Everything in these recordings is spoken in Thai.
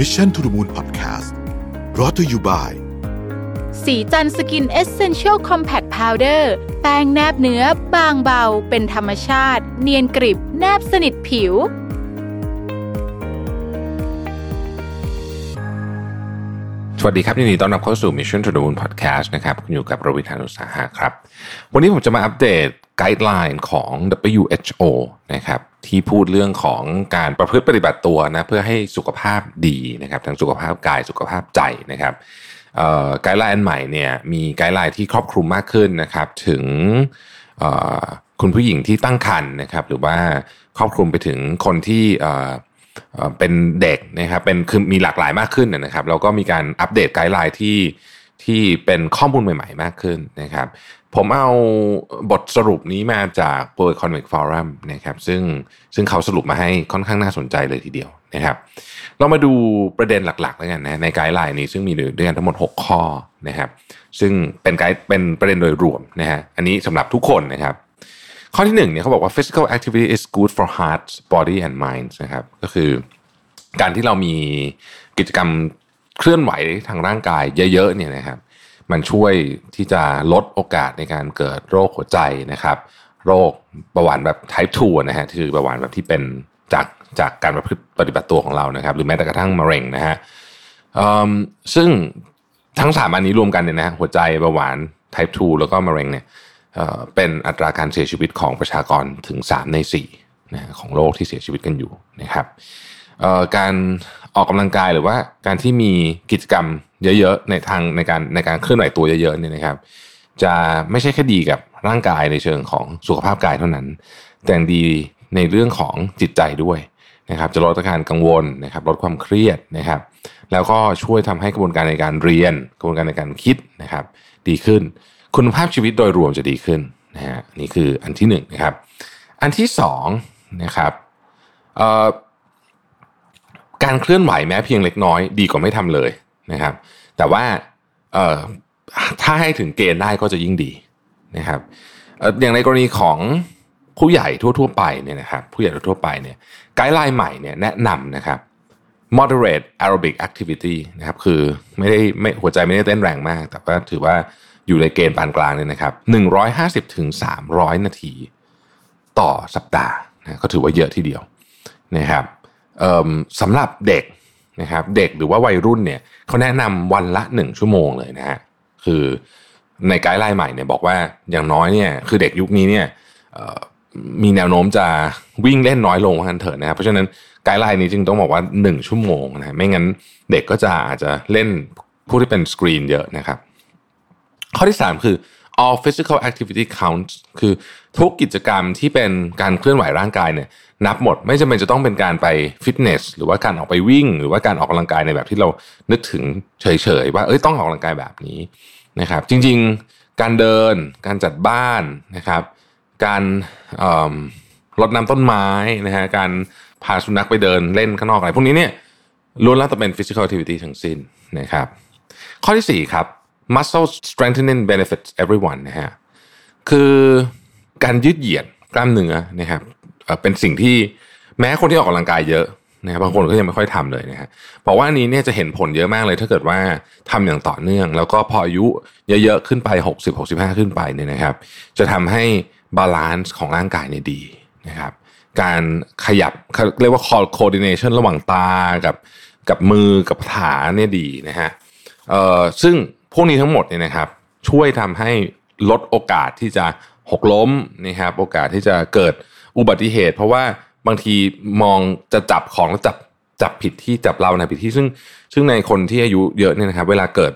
Mission to the Moon Podcast รอ t ธออยู่บ่ายสีจันสกินเอเซนเชียลคอมแพคพาวเดอร์แป้งแนบเนื้อบางเบา เป็นธรรมชาติ เนียนกริบ แนบสนิทผิว สวัสดีครับยินดีต้อนรับเข้าสู่ Mission to the Moon Podcast นะครับคุณอยู่กับรวิศ หาญอุตสาหะครับ วันนี้ผมจะมา update guideline ของ WHO นะครับที่พูดเรื่องของการประพฤติปฏิบัติตัวนะเพื่อให้สุขภาพดีนะครับทั้งสุขภาพกายสุขภาพใจนะครับ guideline อันใหม่เนี่ยมี guideline ที่ครอบคลุมมากขึ้นนะครับถึงคุณผู้หญิงที่ตั้งครรภ์นะครับหรือว่าครอบคลุมไปถึงคนที่เป็นเด็กนะครับเป็นคือมีหลากหลายมากขึ้นนะครับแล้วก็มีการอัปเดต guideline ที่ ที่เป็นข้อมูลใหม่ๆ มากขึ้นนะครับ ผมเอาบทสรุปนี้มาจาก World Economic Forum นะครับซึ่งซึ่งเขาสรุปมาให้ค่อนข้างน่าสนใจเลยทีเดียวนะครับ เรามาดูประเด็นหลักๆแล้วกันนะในไกด์ไลน์นี้ซึ่งมีด้วยกันทั้งหมด 6 ข้อนะครับ ซึ่งเป็นไกด์เป็นประเด็นโดยรวมนะฮะอันนี้สำหรับทุกคนนะครับ ข้อที่หนึ่งเนี่ยเขาบอกว่า physical activity is good for heart body and mind นะครับก็คือการที่เรามีกิจกรรม เคลื่อนไหวทางร่างกายเยอะๆเนี่ยนะครับ มันช่วยที่จะลดโอกาสในการเกิดโรคหัวใจนะครับ โรคเบาหวานแบบ type 2นะฮะคือเบาหวานแบบที่เป็นจากจากการประพฤติปฏิบัติตัวของเรานะครับ หรือแม้แต่กระทั่งมะเร็งนะฮะซึ่งทั้งสามอันนี้รวมกันเนี่ยนะหัวใจเบาหวาน type 2 แล้วก็มะเร็งเนี่ยเป็นอัตราการเสียชีวิตของประชากรถึง 3 ใน4นะของโลกที่เสียชีวิตกันอยู่นะครับการ ออกกำลังกายหรือว่าการที่มีกิจกรรมเยอะๆในทางในการในการเคลื่อนไหวตัวเยอะๆเนี่ยนะครับ จะไม่ใช่แค่ดีกับร่างกายในเชิงของสุขภาพกายเท่านั้น แต่ดีในเรื่องของจิตใจด้วยนะครับ จะลดอาการกังวลนะครับ ลดความเครียดนะครับ แล้วก็ช่วยทำให้กระบวนการในการเรียน กระบวนการในการคิดนะครับ ดีขึ้น คุณภาพชีวิตโดยรวมจะดีขึ้นนะฮะนี่คืออันที่หนึ่งนะครับ อันที่สองนะครับเอ่อ การเคลื่อนไหวแม้เพียงเล็กน้อยดีกว่าไม่ทำเลยนะครับ แต่ว่าถ้าให้ถึงเกณฑ์ได้ก็จะยิ่งดีนะครับอย่างในกรณีของผู้ใหญ่ทั่วๆไปเนี่ยนะครับผู้ใหญ่ทั่วไปเนี่ยไกด์ไลน์ใหม่เนี่ยแนะนำนะครับ moderate aerobic activity นะครับคือไม่ได้ไม่หัวใจไม่ได้เต้นแรงมาก แต่ว่าถือว่าอยู่ในเกณฑ์ปานกลางเนี่ยนะครับ150ถึง300 นาทีต่อสัปดาห์นะก็ถือว่าเยอะทีเดียวนะครับ สำหรับเด็กนะครับเด็กหรือว่าวัยรุ่นเนี่ยเขาแนะนำวันละ 1 ชั่วโมงเลยนะฮะคือในไกด์ไลน์ใหม่เนี่ยบอกว่าอย่างน้อยเนี่ยคือเด็กยุคนี้เนี่ยมีแนวโน้มจะวิ่งเล่นน้อยลงกันเถอะนะครับเพราะฉะนั้นไกด์ไลน์นี้จึงต้องบอกว่า 1 ชั่วโมงนะไม่งั้นเด็กก็จะอาจจะเล่นผู้ที่เป็นสกรีนเยอะนะครับ ข้อที่ 3 คือ all physical activity counts คือทุกกิจกรรมที่เป็นการเคลื่อนไหวร่างกายเนี่ยนับหมด ไม่จำเป็นจะต้องเป็นการไปฟิตเนสหรือว่าการออกไปวิ่ง หรือว่าการออกกำลังกายในแบบที่เรานึกถึงเฉยๆว่าเอ้ยต้องออกกำลังกายแบบนี้นะครับ จริงๆการเดิน การจัดบ้านนะครับ การรดน้ำต้นไม้นะฮะการพาสุนัขไปเดินเล่นข้างนอกอะไรพวกนี้เนี่ยล้วนแล้วแต่เป็น physical activity ทั้งสิ้นนะครับ ข้อที่ 4 ครับ muscle strengthening benefits everyone นะฮะคือการยืดเหยียดกล้ามเนื้อนะครับเป็นสิ่งที่แม้คนที่ออกกำลังกายเยอะนะครับบางคนก็ยังไม่ค่อยทำเลยนะฮะบอกว่านี้เนี่ยจะเห็นผลเยอะมากเลย ถ้าเกิดว่าทำอย่างต่อเนื่อง แล้วก็พออายุเยอะๆขึ้นไป 60 65 ขึ้นไปเนี่ยนะครับ จะทำให้ balance ของร่างกายเนี่ยดีนะครับ การขยับเรียกว่า coordination ระหว่างตากับกับมือกับขาเนี่ยดีนะฮะเอ่อซึ่ง พวกนี้ทั้งหมดเนี่ยนะครับช่วยทำให้ลดโอกาสที่จะหกล้มนะครับโอกาสที่จะเกิดอุบัติเหตุ เพราะว่าบางทีมองจะจับของแล้วจับจับผิดที่จับเราในผิดที่ซึ่งซึ่งในคนที่อายุเยอะเนี่ยนะครับเวลาเกิด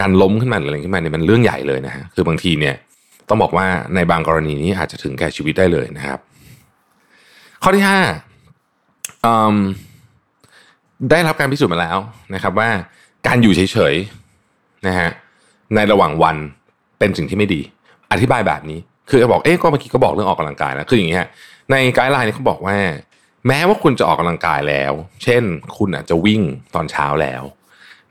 การล้มขึ้นมาหรืออะไรขึ้นมาเนี่ยมันเรื่องใหญ่เลยนะฮะคือบางทีเนี่ยต้องบอกว่าในบางกรณีนี้อาจจะถึงแก่ชีวิตได้เลยนะครับ ข้อที่ห้าได้รับการพิสูจน์มาแล้วนะครับ ว่าการอยู่เฉยๆนะฮะ ในระหว่างวันเป็นสิ่งที่ไม่ดี อธิบายแบบนี้ คือจะบอกเอ๊ะก็เมื่อกี้ก็บอกเรื่องออกกำลังกายแล้วคืออย่างนี้ฮะในไกด์ไลน์นี่เขาบอกว่า แม้ว่าคุณจะออกกำลังกายแล้ว เช่น คุณอาจจะวิ่งตอนเช้าแล้ว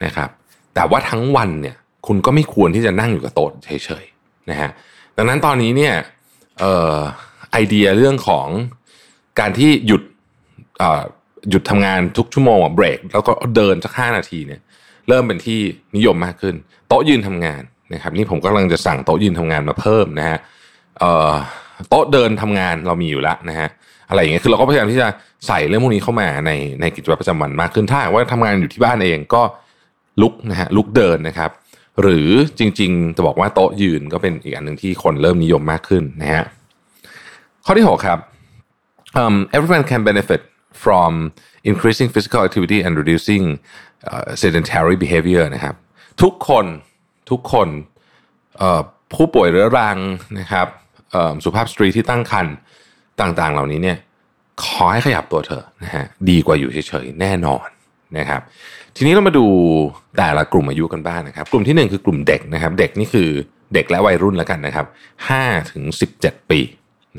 นะครับ แต่ว่าทั้งวันเนี่ย คุณก็ไม่ควรที่จะนั่งอยู่กับโต๊ะเฉยๆนะฮะดังนั้นตอนนี้เนี่ยออไอเดียเรื่องของการที่หยุดหยุดทำงานทุกชั่วโมงเบรกแล้วก็เดินสักห้านาทีเนี่ย เริ่มเป็นที่นิยมมากขึ้น โต๊ะยืนทำงานนะครับนี่ผมกำลังจะสั่งโต๊ะยืนทำงานมาเพิ่มนะฮะโต๊ะเดินทำงานเรามีอยู่แล้วนะฮะอะไรอย่างเงี้ยคือเราก็พยายามที่จะใส่เรื่องพวกนี้เข้ามาในในกิจวัตรประจำวันมากขึ้นถ้าว่าทำงานอยู่ที่บ้านเองก็ลุกนะฮะลุกเดินนะครับ หรือจริงๆจะบอกว่าโต๊ะยืนก็เป็นอีกอันหนึ่งที่คนเริ่มนิยมมากขึ้นนะฮะข้อที่ 6 ครับ um, everyone can benefit from increasing physical activity and reducing sedentary behavior นะครับ ทุกคนทุกคนผู้ป่วยเรื้อรังนะครับสุภาพสตรีที่ตั้งครรภ์ต่างๆ เหล่านี้เนี่ยขอให้ขยับตัวเธอนะฮะดีกว่าอยู่เฉยๆแน่นอนนะครับ ทีนี้เรามาดูแต่ละกลุ่มอายุกันบ้างนนะครับ กลุ่มที่หนึ่งคือกลุ่มเด็กนะครับ เด็กนี่คือเด็กและวัยรุ่นแล้วกันนะครับห้าถึงสิบเจ็ดปี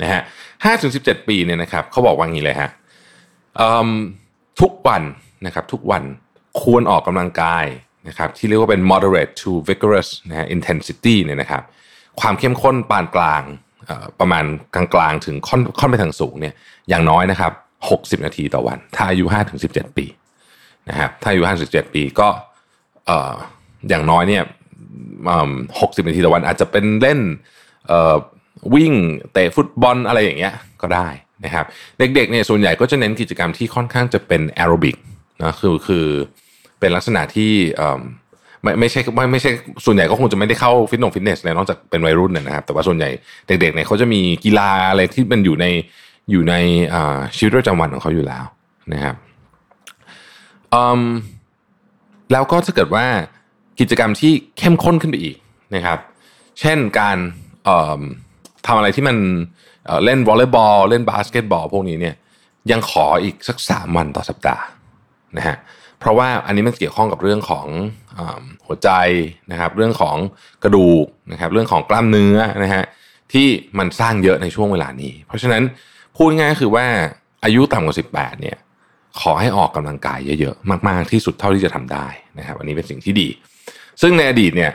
นะฮะห้าถึงสิบเจ็ดปีเนี่ยนะครับเขาบอกว่างี้เลยฮะทุกวันนะครับ ทุกวัน ควรออกกำลังกายนะครับที่เรียกว่าเป็น moderate to vigorous นะฮะ intensity เนี่ยนะครับความเข้มข้นปานกลางประมาณกลางๆ ถึงค่อนค่อนไปทางสูงเนี่ยอย่างน้อยนะครับ60 นาทีต่อวัน ถ้าอายุ5ถึง17 ปีนะครับถ้าอายุ5ถึง17 ปีก็อย่างน้อยเนี่ยหกสิบนาทีต่อวันอาจจะเป็นเล่นวิ่งเตะฟุตบอลอะไรอย่างเงี้ยก็ได้นะครับ เด็กๆเนี่ยส่วนใหญ่ก็จะเน้นกิจกรรมที่ค่อนข้างจะเป็นแอโรบิกนะคือคือ เป็นลักษณะที่ไม่ไม่ใช่ไม่ไม่ใช่ส่วนใหญ่ก็คงจะไม่ได้เข้าฟิตนงฟิตเนสเลยนอกจากเป็นวัยรุ่นนะครับ แต่ว่าส่วนใหญ่เด็กๆเนี่ยเขาจะมีกีฬาอะไรที่มันอยู่ในอยู่ในชีวิตประจำวันของเขาอยู่แล้วนะครับแล้วก็ถ้าเกิดว่ากิจกรรมที่เข้มข้นขึ้นไปอีกนะครับ เช่นการทำอะไรที่มันเล่นวอลเลย์บอล เล่นบาสเกตบอลพวกนี้เนี่ยยังขออีกสักสามวันต่อสัปดาห์นะฮะ เพราะว่าอันนี้มันเกี่ยวข้องกับเรื่องของอหัวใจนะครับ เรื่องของกระดูกนะครับ เรื่องของกล้ามเนื้อนะฮะที่มันสร้างเยอะในช่วงเวลานี้ เพราะฉะนั้นพูดง่ายคือว่าอายุต่ำกว่า 18 เนี่ย ขอให้ออกกำลังกายเยอะๆ มากๆที่สุดเท่าที่จะทำได้นะครับ อันนี้เป็นสิ่งที่ดี ซึ่งในอดีตเนี่ย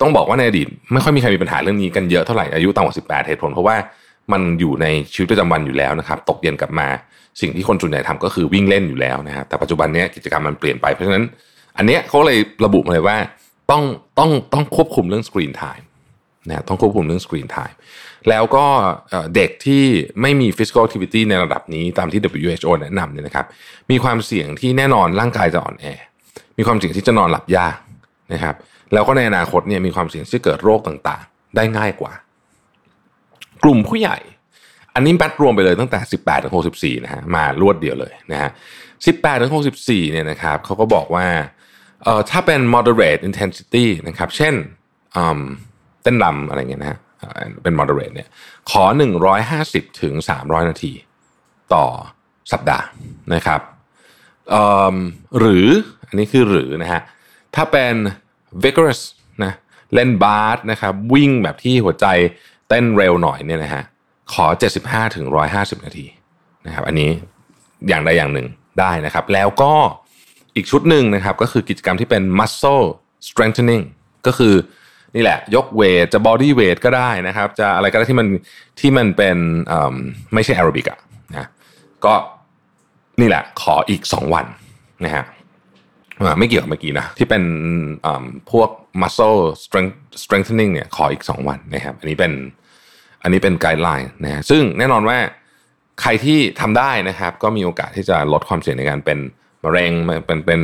ต้องบอกว่าในอดีตไม่ค่อยมีใครมีปัญหาเรื่องนี้กันเยอะเท่าไหร่อายุต่ำกว่า 18 เหตุผลเพราะว่า มันอยู่ในชีวิตประจำวันอยู่แล้วนะครับ ตกเย็นกลับมา สิ่งที่คนส่วนใหญ่ทำก็คือวิ่งเล่นอยู่แล้วนะครับแต่ปัจจุบันนี้กิจกรรมมันเปลี่ยนไปเพราะฉะนั้น อันเนี้ยเขาเลยระบุมาเลยว่าต้องต้องต้องควบคุมเรื่อง screen time นะต้องควบคุมเรื่อง screen time แล้วก็เด็กที่ไม่มี physical activity ในระดับนี้ตามที่ WHO แนะนำเนี่ยนะครับ มีความเสี่ยงที่แน่นอนร่างกายจะอ่อนแอ มีความเสี่ยงที่จะนอนหลับยากนะครับ แล้วก็ในอนาคตเนี่ยมีความเสี่ยงที่เกิดโรคต่างๆ ได้ง่ายกว่า กลุ่มผู้ใหญ่ อันนี้แบตรวมไปเลยตั้งแต่ 18ถึง64นะฮะมารวดเดียวเลยนะฮะ18ถึง64เนี่ยนะครับเขาก็บอกว่าเอ่อถ้าเป็น moderate intensity นะครับ เช่นเต้นรำอะไรเงี้ยนะฮะเป็น moderate เนี่ยขอ 150ถึง300 นาทีต่อสัปดาห์นะครับหรืออันนี้คือหรือนะฮะถ้าเป็น vigorous นะเล่นบาสนะครับวิ่งแบบที่หัวใจ เต้นเร็วหน่อยเนี่ยนะฮะขอ 75ถึง150 นาทีนะครับอันนี้อย่างใดอย่างหนึ่งได้นะครับ แล้วก็อีกชุดหนึ่งนะครับก็คือกิจกรรมที่เป็น muscle strengthening ก็คือนี่แหละ ยกเวทจะ body weight ก็ได้นะครับ จะอะไรก็ได้ที่มันที่มันเป็นไม่ใช่แอโรบิกอะนะก็นี่แหละขออีก 2 วันนะฮะไม่เกี่ยวกับเมื่อกี้นะ ที่เป็นพวก muscle strength strengthening เนี่ยขออีก 2 วันนะครับ อันนี้เป็น อันนี้เป็นไกด์ไลน์นะฮะซึ่งแน่นอนว่าใครที่ทำได้นะครับ ก็มีโอกาสที่จะลดความเสี่ยงในการเป็นมะเร็งเป็นเป็น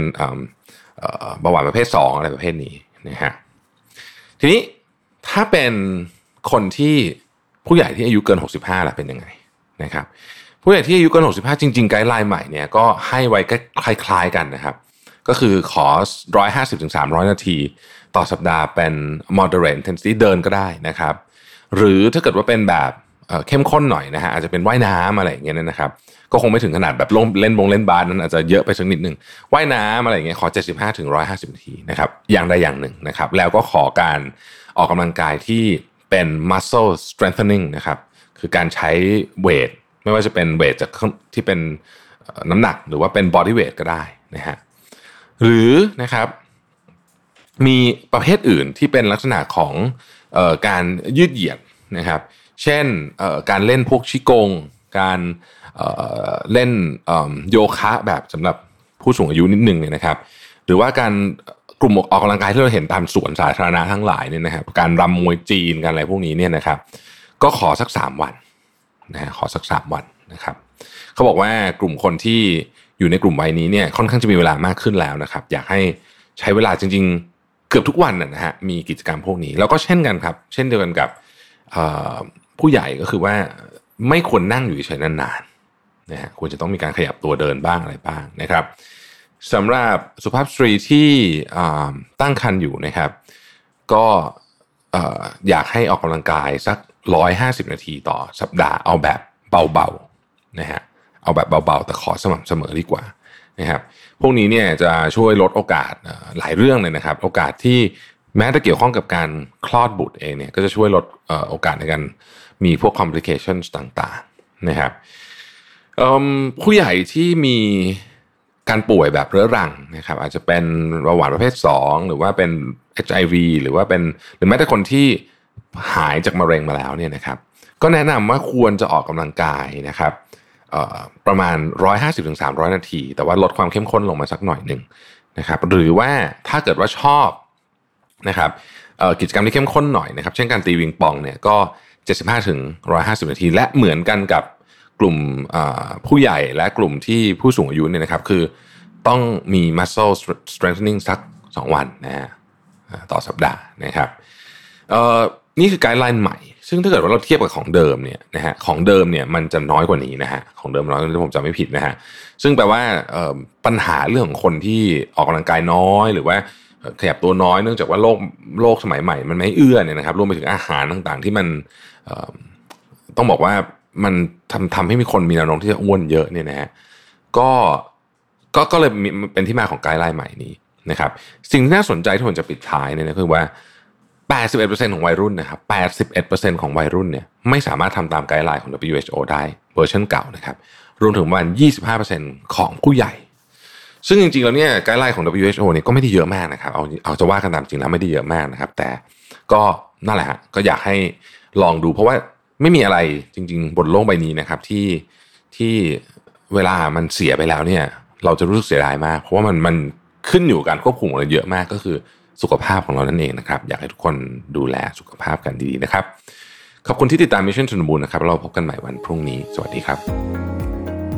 เบาหวานประเภท 2 อะไรประเภทนี้นะฮะทีนี้ถ้าเป็นคนที่ผู้ใหญ่ที่อายุเกิน 65ล่ะเป็นยังไงนะครับผู้ใหญ่ที่อายุเกิน 65 จริงๆไกด์ไลน์ใหม่เนี่ยก็ให้ไว้คล้าย ๆกันนะครับ ก็คือขอ 150-300 นาที ต่อสัปดาห์เป็น moderate intensity เดินก็ได้นะครับ หรือถ้าเกิดว่าเป็นแบบเข้มข้นหน่อยนะฮะอาจจะเป็นว่ายน้ำอะไรอย่างเงี้ยนะครับก็คงไม่ถึงขนาดแบบลงเล่นบงเล่นบาสนั้นอาจจะเยอะไปสักนิดหนึ่งว่ายน้ำอะไรอย่างเงี้ยขอ 75ถึง150นาทีนะครับอย่างใดอย่างหนึ่งนะครับแล้วก็ขอการออกกำลังกายที่เป็น muscle strengthening นะครับคือการใช้เวทไม่ว่าจะเป็นเวทจากที่เป็นน้ำหนักหรือว่าเป็น body weight ก็ได้นะฮะหรือนะครับมีประเภทอื่นที่เป็นลักษณะของ การยืดเหยียดนะครับ เช่นการเล่นพวกชิกง การเล่นโยคะแบบสำหรับผู้สูงอายุนิดนึงเนี่ยนะครับ หรือว่าการกลุ่มออกกำลังกายที่เราเห็นตามสวนสาธารณะทั้งหลายเนี่ยนะครับ การรำมวยจีนการอะไรพวกนี้เนี่ยนะครับ ก็ขอสักสามวันนะขอสักสามวันนะครับเขาบอกว่ากลุ่มคนที่อยู่ในกลุ่มวัยนี้เนี่ยค่อนข้างจะมีเวลามากขึ้นแล้วนะครับ อยากให้ใช้เวลาจริง ๆ เกือบทุกวันนะฮะมีกิจกรรมพวกนี้ แล้วก็เช่นกันครับ เช่นเดียวกันกับผู้ใหญ่ก็คือว่าไม่ควรนั่งอยู่เฉยนานๆนะฮะควรจะต้องมีการขยับตัวเดินบ้างอะไรบ้างนะครับสำหรับสุภาพสตรีที่ตั้งครรภ์อยู่นะครับ ก็อยากให้ออกกำลังกายสักร้อยห้าสิบนาทีต่อสัปดาห์เอาแบบเบาๆนะฮะเอาแบบเบาๆ แต่ขอสม่ำเสมอดีกว่านะครับ พวกนี้เนี่ยจะช่วยลดโอกาสหลายเรื่องเลยนะครับ โอกาสที่แม้จะเกี่ยวข้องกับการคลอดบุตรเองเนี่ยก็จะช่วยลดโอกาสในการมีพวก complications ต่างๆนะครับผู้ใหญ่ที่มีการป่วยแบบเรื้อรังนะครับ อาจจะเป็นเบาหวานประเภท 2 หรือว่าเป็น HIV หรือว่าเป็นหรือแม้แต่คนที่หายจากมะเร็งมาแล้วเนี่ยนะครับ ก็แนะนำว่าควรจะออกกำลังกายนะครับ ประมาณ 150-300 นาที แต่ว่าลดความเข้มข้นลงมาสักหน่อยหนึ่งนะครับหรือว่าถ้าเกิดว่าชอบนะครับกิจกรรมที่เข้มข้นหน่อยนะครับ เช่นการตีวิงปองเนี่ยก็ 75ถึง150 นาที และเหมือนกันกับกลุ่มผู้ใหญ่และกลุ่มที่ผู้สูงอายุเนี่ยนะครับคือต้องมี muscle strengthening สัก 2 วันนะฮะต่อสัปดาห์นะครับ นี่คือไกด์ไลน์ใหม่ ซึ่งถ้าเกิดว่าเราเทียบกับของเดิมเนี่ยนะฮะของเดิมเนี่ยมันจะน้อยกว่านี้นะฮะของเดิมน้อยถ้าผมจำไม่ผิดนะฮะซึ่งแปลว่าปัญหาเรื่องของคนที่ออกกำลังกายน้อยหรือว่าขยับตัวน้อยเนื่องจากว่าโลกโลกสมัยใหม่ มันไม่เอื้อเนี่ยนะครับรวมไปถึงอาหารต่างๆ ที่มันต้องบอกว่ามันทำทำให้มีคนมีแนวโน้มที่จะอ้วนเยอะเนี่ยนะฮะก็ก็ก็เลยเป็นที่มาของ guideline ใหม่นี้นะครับ สิ่งที่น่าสนใจที่ผมจะปิดท้ายเนี่ยก็คือว่า 81%ของวัยรุ่นนะครับ81%ของวัยรุ่นเนี่ยไม่สามารถทำตาม guideline ของ WHO ได้เวอร์ชันเก่านะครับรวมถึงประมาณ 25%ของผู้ใหญ่ ซึ่งจริงๆ แล้วเนี่ยไกด์ไลน์ของ WHO เนี่ยก็ไม่ได้เยอะมากนะครับเอาเอาจะว่ากันตามจริงแล้วไม่ได้เยอะมากนะครับ แต่ก็นั่นแหละฮะก็อยากให้ลองดู เพราะว่าไม่มีอะไรจริง ๆ บนโลกใบนี้นะครับที่ที่เวลามันเสียไปแล้วเนี่ยเราจะรู้สึกเสียดายมาก เพราะว่ามันมันขึ้นอยู่กับการควบคุมอะไรเยอะมากก็คือ สุขภาพของเรานั่นเองนะครับ อยากให้ทุกคนดูแลสุขภาพกันดีๆนะครับ ขอบคุณที่ติดตาม Mission to the Moon นะครับ เราพบกันใหม่วันพรุ่งนี้ สวัสดีครับ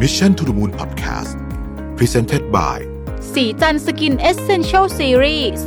Mission to the Moon Podcast Presented by สีจันสกินเอเซนเชลซีรีส์